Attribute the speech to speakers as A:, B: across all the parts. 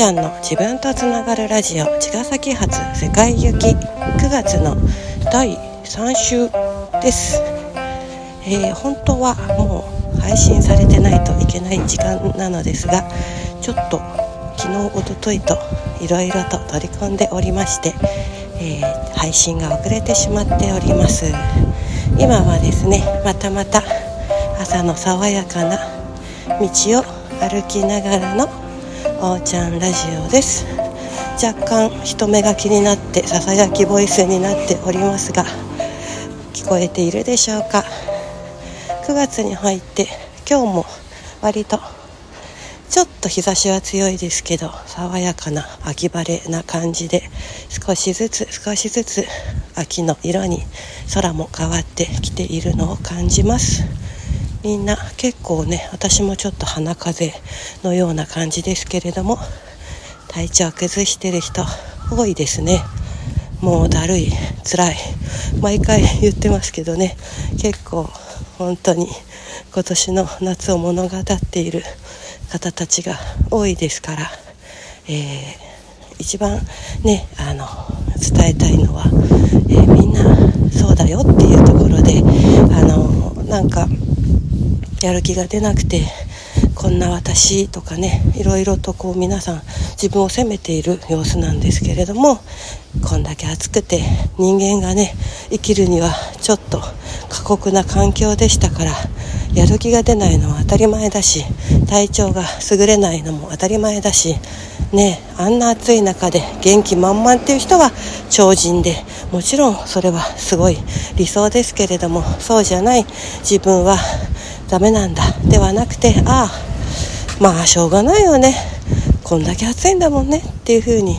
A: ちゃんの自分とつながるラジオ茅ヶ崎発世界行き9月の第3週です、えー、本当はもう配信されてないといけない時間なのですがちょっと昨日おとといといろいろと取り込んでおりまして、えー、配信が遅れてしまっております。今はですねまたまた朝の爽やかな道を歩きながらのおーちゃんラジオです。若干人目が気になってささやきボイスになっておりますが聞こえているでしょうか。9月に入って今日も割とちょっと日差しは強いですけど爽やかな秋晴れな感じで少しずつ少しずつ秋の色に空も変わってきているのを感じます。みんな結構ね私もちょっと鼻風邪のような感じですけれども体調崩してる人多いですね。もうだるい辛い。毎回言ってますけどね。結構本当に今年の夏を物語っている方たちが多いですから、えー、一番ねあの伝えたいのは、えー、みんなそうだよっていうところであのなんかやる気が出なくてこんな私とかねいろいろとこう皆さん自分を責めている様子なんですけれどもこんだけ暑くて人間がね生きるにはちょっと過酷な環境でしたからやる気が出ないのは当たり前だし体調が優れないのも当たり前だしねあんな暑い中で元気満々っていう人は超人でもちろんそれはすごい理想ですけれどもそうじゃない自分はダメなんだ。ではなくてああまあしょうがないよね。こんだけ暑いんだもんね。っていう風に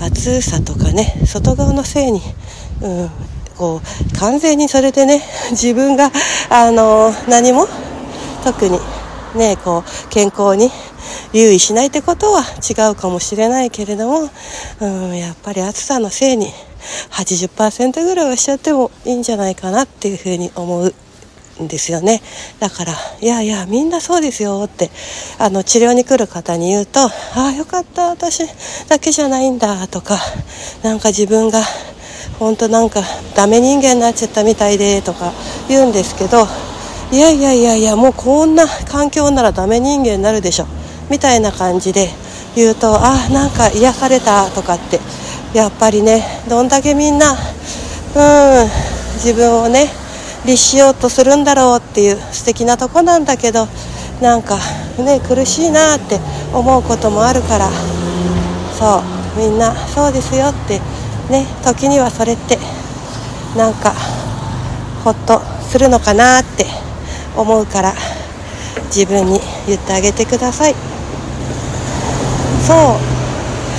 A: 暑さとかね外側のせいに、うん、こう完全にそれでね 自分があの何も特にねこう健康に留意しないってことは違うかもしれないけれども、うん、やっぱり暑さのせいに80%ぐらいはしちゃってもいいんじゃないかなっていうふうに思う。んですよね。だからいやいやみんなそうですよってあの治療に来る方に言うとああよかった私だけじゃないんだとかなんか自分が本当なんかダメ人間になっちゃったみたいでとか言うんですけどいやいやいやいやもうこんな環境ならダメ人間になるでしょみたいな感じで言うとあなんか癒されたとかってやっぱりねどんだけみんなうん自分をね律しようとするんだろうっていう素敵なとこなんだけどなんかね苦しいなって思うこともあるからそうみんなそうですよってね時にはそれってなんかほっとするのかなって思うから自分に言ってあげてください。そう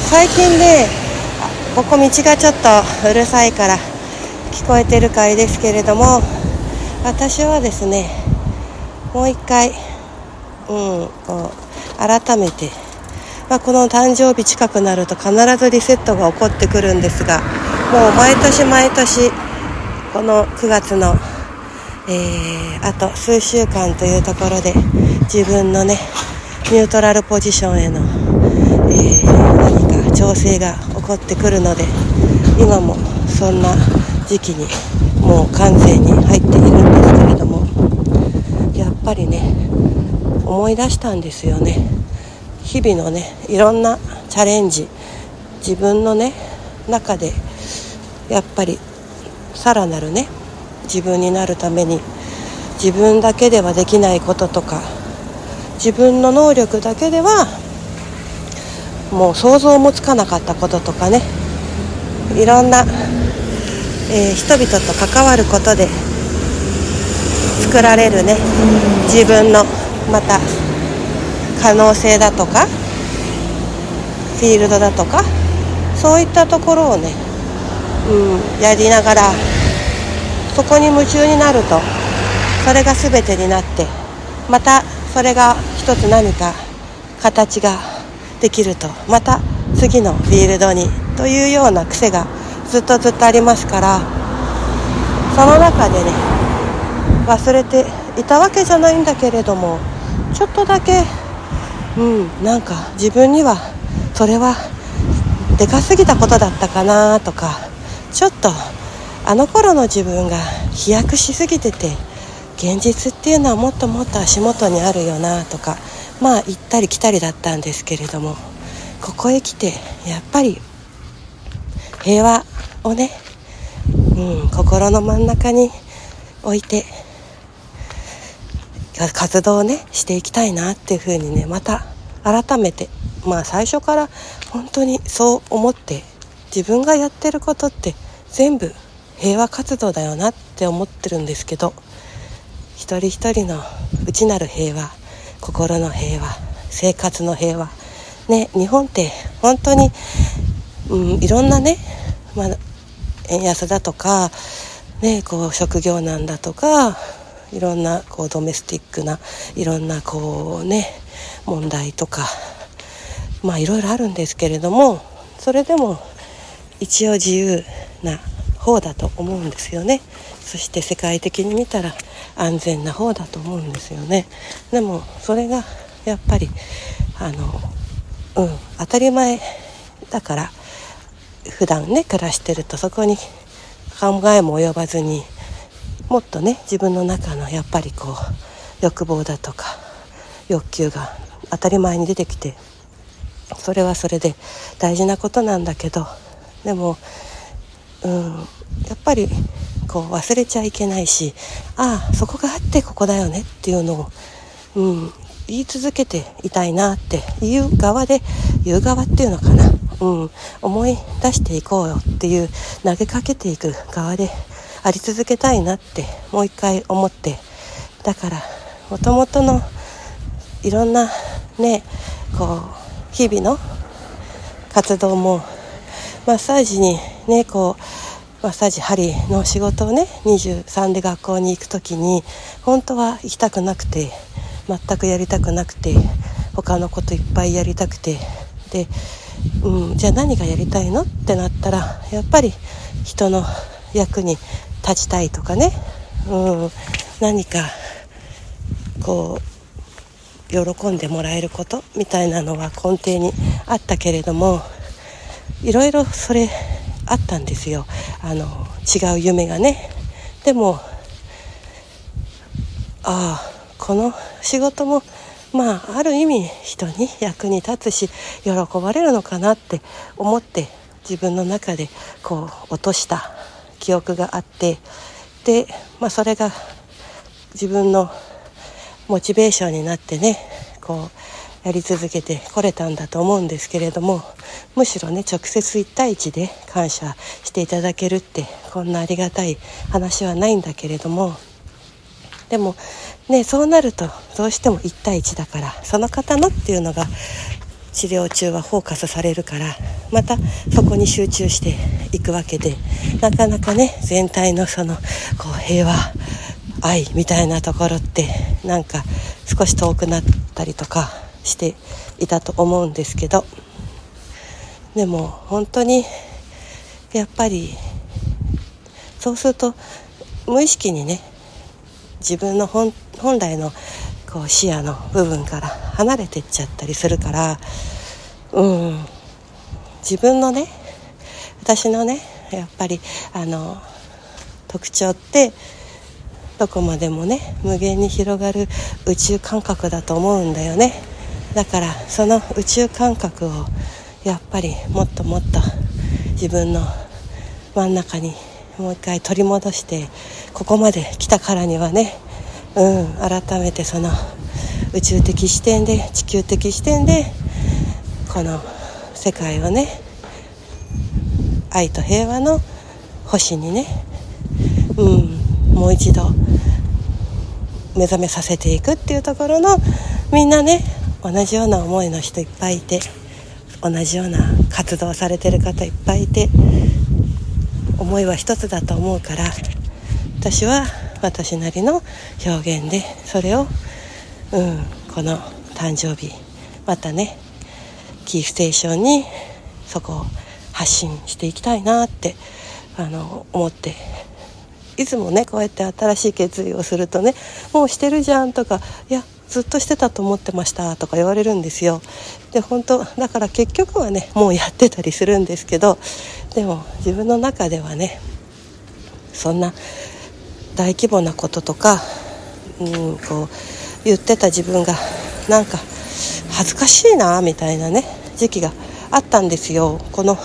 A: 最近ねここ道がちょっとうるさいから聞こえてるかいですけれども私はですねもう一回、うん、こう改めて、まあ、この誕生日近くなると必ずリセットが起こってくるんですがもう毎年毎年この9月の、えー、あと数週間というところで自分のねニュートラルポジションへの、えー、何か調整が起こってくるので今もそんな時期にもう完全に入っているんですけれどもやっぱりね思い出したんですよね。日々のねいろんなチャレンジ自分のね中でやっぱりさらなるね自分になるために自分だけではできないこととか自分の能力だけではもう想像もつかなかったこととかね。いろんなえー、人々と関わることで作られるね。自分のまた可能性だとかフィールドだとかそういったところをね、うん、やりながらそこに夢中になるとそれが全てになってまたそれが一つ何か形ができるとまた次のフィールドにというような癖がずっとずっとありますからその中でね忘れていたわけじゃないんだけれどもちょっとだけうんなんか自分にはそれはでかすぎたことだったかなとかちょっとあの頃の自分が飛躍しすぎてて現実っていうのはもっともっと足元にあるよなとかまあ行ったり来たりだったんですけれどもここへ来てやっぱり平和をね、うん、心の真ん中に置いて活動をねしていきたいなっていうふうにねまた改めてまあ最初から本当にそう思って自分がやってることって全部平和活動だよなって思ってるんですけど一人一人の内なる平和心の平和生活の平和ね日本って本当に、うん、いろんなね、まあ、円安だとか、ね、こう職業難だとかいろんなこうドメスティックないろんなこうね問題とかまあいろいろあるんですけれどもそれでも一応自由な方だと思うんですよね。そして世界的に見たら安全な方だと思うんですよね。でもそれがやっぱりあのうん当たり前だから普段ね暮らしてるとそこに考えも及ばずにもっとね自分の中のやっぱりこう欲望だとか欲求が当たり前に出てきてそれはそれで大事なことなんだけどでもうんやっぱりこう忘れちゃいけないしああそこがあってここだよねっていうのを、うん、言い続けていたいなって言う側で言う側っていうのかな、うん、思い出していこうよっていう投げかけていく側であり続けたいなってもう一回思って。だからもともとのいろんなねこう日々の活動もマッサージにねこうマッサージ針の仕事をね23で学校に行く時に本当は行きたくなくて全くやりたくなくて他のこといっぱいやりたくてで、うん、じゃあ何がやりたいの？ってなったらやっぱり人の役に立ちたいとかね、うん、何かこう喜んでもらえることみたいなのは根底にあったけれどもいろいろそれあったんですよ。あの違う夢がね。でもああこの仕事もまあある意味人に役に立つし喜ばれるのかなって思って自分の中でこう落とした記憶があってで、まあ、それが自分のモチベーションになってねこうやり続けてこれたんだと思うんですけれどもむしろね直接1対1で感謝していただけるってこんなありがたい話はないんだけれどもでもねそうなるとどうしても1対1だからその方のっていうのが治療中はフォーカスされるからまたそこに集中していくわけでなかなかね全体のそのこう平和愛みたいなところってなんか少し遠くなったりとかしていたと思うんですけどでも本当にやっぱりそうすると無意識にね自分の本来のこう視野の部分から離れてっちゃったりするからうん自分のね私のねやっぱりあの特徴ってどこまでもね無限に広がる宇宙感覚だと思うんだよね。だからその宇宙感覚をやっぱりもっともっと自分の真ん中にもう一回取り戻してここまで来たからにはねうん改めてその宇宙的視点で地球的視点でこの世界をね愛と平和の星にねうんもう一度目覚めさせていくっていうところのみんなね同じような思いの人いっぱいいて同じような活動されてる方いっぱいいて思いは一つだと思うから私は私なりの表現でそれを、うん、この誕生日またねキーステーションにそこを発信していきたいなってあの思っていつもねこうやって新しい決意をするとねもうしてるじゃんとかいやずっとしてたと思ってましたとか言われるんですよ。で本当だから結局はねもうやってたりするんですけどでも自分の中ではねそんな大規模なこととか、うん、こう言ってた自分がなんか恥ずかしいなみたいなね時期があったんですよ。この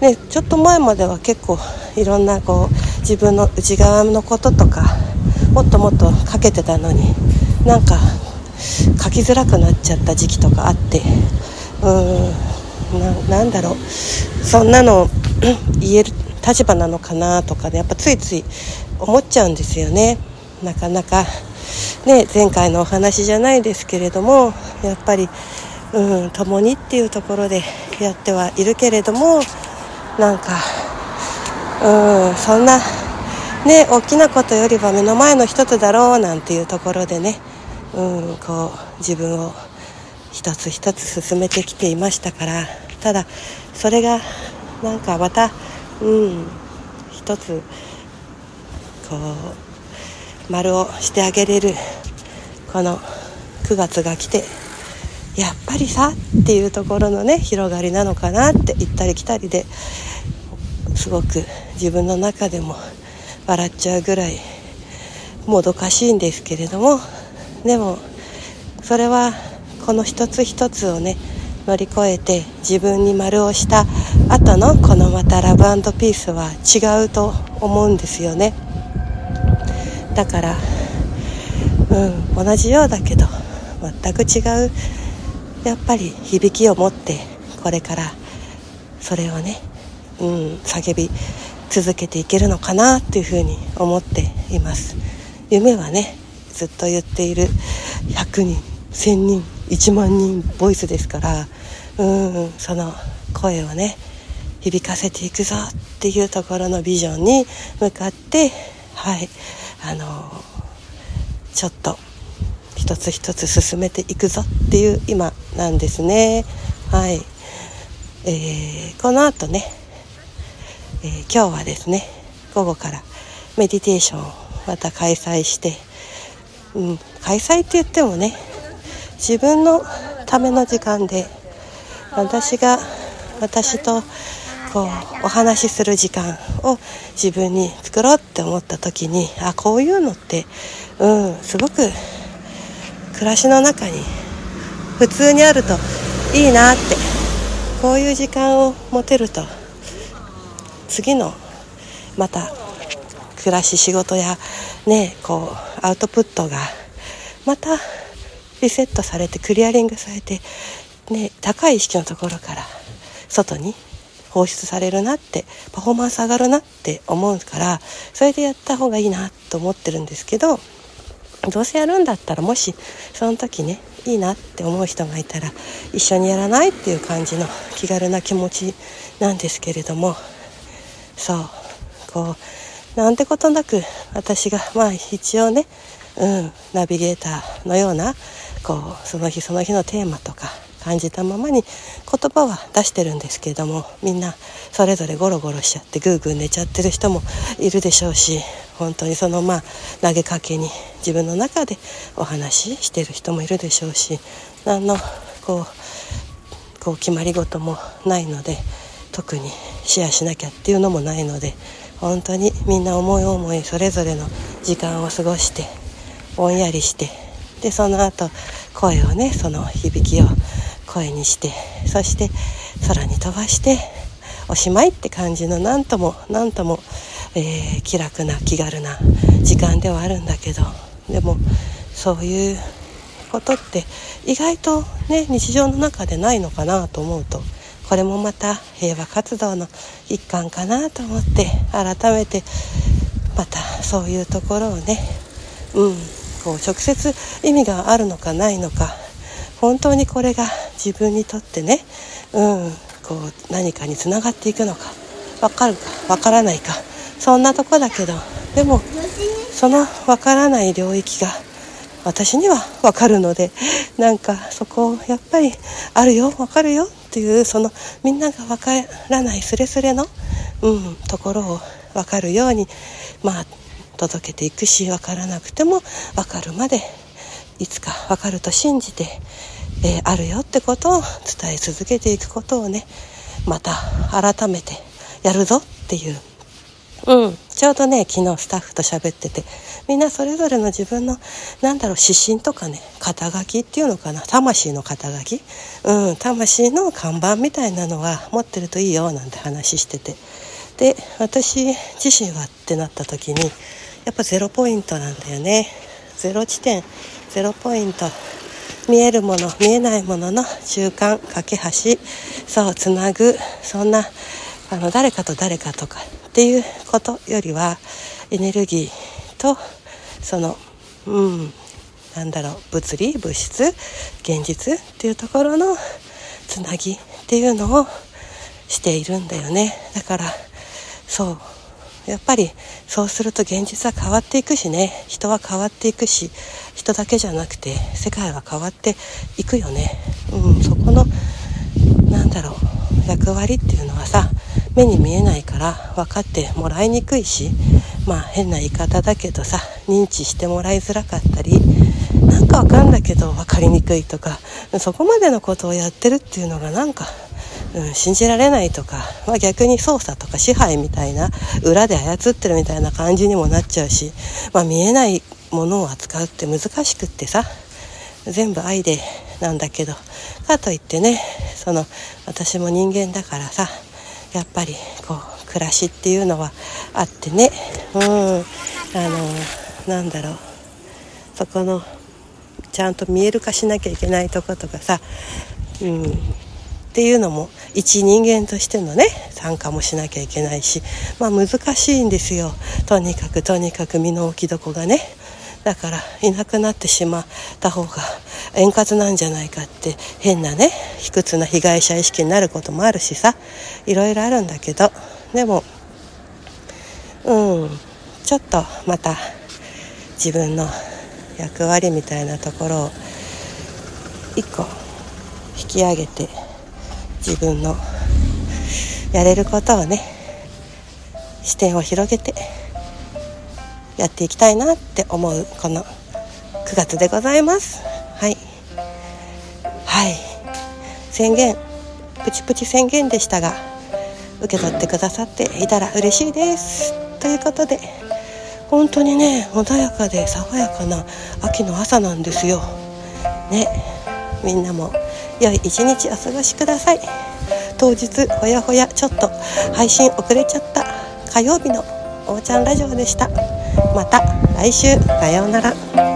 A: ねちょっと前までは結構いろんなこう自分の内側のこととかもっともっと書けてたのになんか書きづらくなっちゃった時期とかあってうーんなんだろう。そんなの 言える立場なのかなとかねやっぱついつい思っちゃうんですよね。なかなかね前回のお話じゃないですけれどもやっぱりうん共にっていうところでやってはいるけれどもなんかうんそんなね大きなことよりは目の前の一つだろうなんていうところでねうんこう自分を一つ一つ進めてきていましたからただそれがなんかまたうん一つこう丸をしてあげれるこの9月が来てやっぱりさっていうところのね広がりなのかなって行ったり来たりですごく自分の中でも笑っちゃうぐらいもどかしいんですけれどもでもそれはこの一つ一つをね乗り越えて自分に丸をした後のこのまたラブピースは違うと思うんですよね。だからうん同じようだけど全く違うやっぱり響きを持ってこれからそれをね、うん、叫び続けていけるのかなっていうふうに思っています。夢はねずっと言っている100人1000人1万人ボイスですからうんその声をね響かせていくぞっていうところのビジョンに向かってはいあのちょっと一つ一つ進めていくぞっていう今なんですね。はい、えー、この後ね、えー、今日はですね午後からメディテーションをまた開催して、うん、開催って言ってもね自分のための時間で私が私とこうお話しする時間を自分に作ろうって思った時にあこういうのってうんすごく暮らしの中に普通にあるといいなってこういう時間を持てると次のまた暮らし仕事やねこうアウトプットがまたリセットされてクリアリングされて、ね、高い意識のところから外に放出されるなってパフォーマンス上がるなって思うからそれでやった方がいいなと思ってるんですけどどうせやるんだったらもしその時ねいいなって思う人がいたら一緒にやらないっていう感じの気軽な気持ちなんですけれどもそうこうなんてことなく私がまあ一応ね、うん、ナビゲーターのようなこうその日その日のテーマとか感じたままに言葉は出してるんですけれどもみんなそれぞれゴロゴロしちゃってグーグー寝ちゃってる人もいるでしょうし本当にそのまあ投げかけに自分の中でお話ししてる人もいるでしょうし何のこうこう決まり事もないので特にシェアしなきゃっていうのもないので本当にみんな思い思いそれぞれの時間を過ごしてぼんやりしてでその後声をねその響きを声にしてそして空に飛ばしておしまいって感じの何とも何とも、えー、気楽な気軽な時間ではあるんだけどでもそういうことって意外とね日常の中でないのかなと思うとこれもまた平和活動の一環かなと思って改めてまたそういうところをねうんこう直接意味があるのかないのか本当にこれが自分にとってね、うん、こう何かにつながっていくのか分かるか分からないかそんなとこだけどでもその分からない領域が私には分かるのでなんかそこやっぱりあるよ分かるよっていうそのみんなが分からないすれすれの、うん、ところを分かるようにまあ届けていくし分からなくても分かるまでいつか分かると信じて、えー、あるよってことを伝え続けていくことをねまた改めてやるぞっていう。うん、ちょうどね昨日スタッフと喋っててみんなそれぞれの自分のなんだろう指針とかね肩書きっていうのかな魂の肩書き、うん、魂の看板みたいなのは持ってるといいよなんて話してて。で私自身はってなった時にやっぱゼロポイントなんだよね。ゼロ地点ゼロポイント見えるもの見えないものの中間架け橋そうつなぐそんなあの誰かと誰かとかっていうことよりはエネルギーとそのうんなんだろう物理物質現実っていうところのつなぎっていうのをしているんだよね。だからそう。やっぱりそうすると現実は変わっていくしね。人は変わっていくし人だけじゃなくて世界は変わっていくよね。うんそこのなんだろう役割っていうのはさ目に見えないから分かってもらいにくいしまあ変な言い方だけどさ認知してもらいづらかったりなんかわかんだけど分かりにくいとかそこまでのことをやってるっていうのがなんか、うん、信じられないとか、まあ、逆に操作とか支配みたいな裏で操ってるみたいな感じにもなっちゃうし、まあ、見えないものを扱うって難しくってさ全部愛でなんだけどかといってねその私も人間だからさやっぱりこう暮らしっていうのはあってねうんあのなんだろうそこのちゃんと見える化しなきゃいけないとことかさ、うん、っていうのも一人間としてのね参加もしなきゃいけないしまあ難しいんですよ。とにかくとにかく身の置きどこがね。だからいなくなってしまった方が円滑なんじゃないかって変なね卑屈な被害者意識になることもあるしさ。いろいろあるんだけど。でもうんちょっとまた自分の役割みたいなところを一個引き上げて自分のやれることをね視点を広げてやっていきたいなって思うこの9月でございます。はい。はい。宣言プチプチ宣言でしたが受け取ってくださっていたら嬉しいです。ということで本当にね穏やかで爽やかな秋の朝なんですよ。ね。みんなも良い一日お過ごしください。当日ほやほやちょっと配信遅れちゃった。火曜日のおーちゃんラジオでした。また来週。さようなら。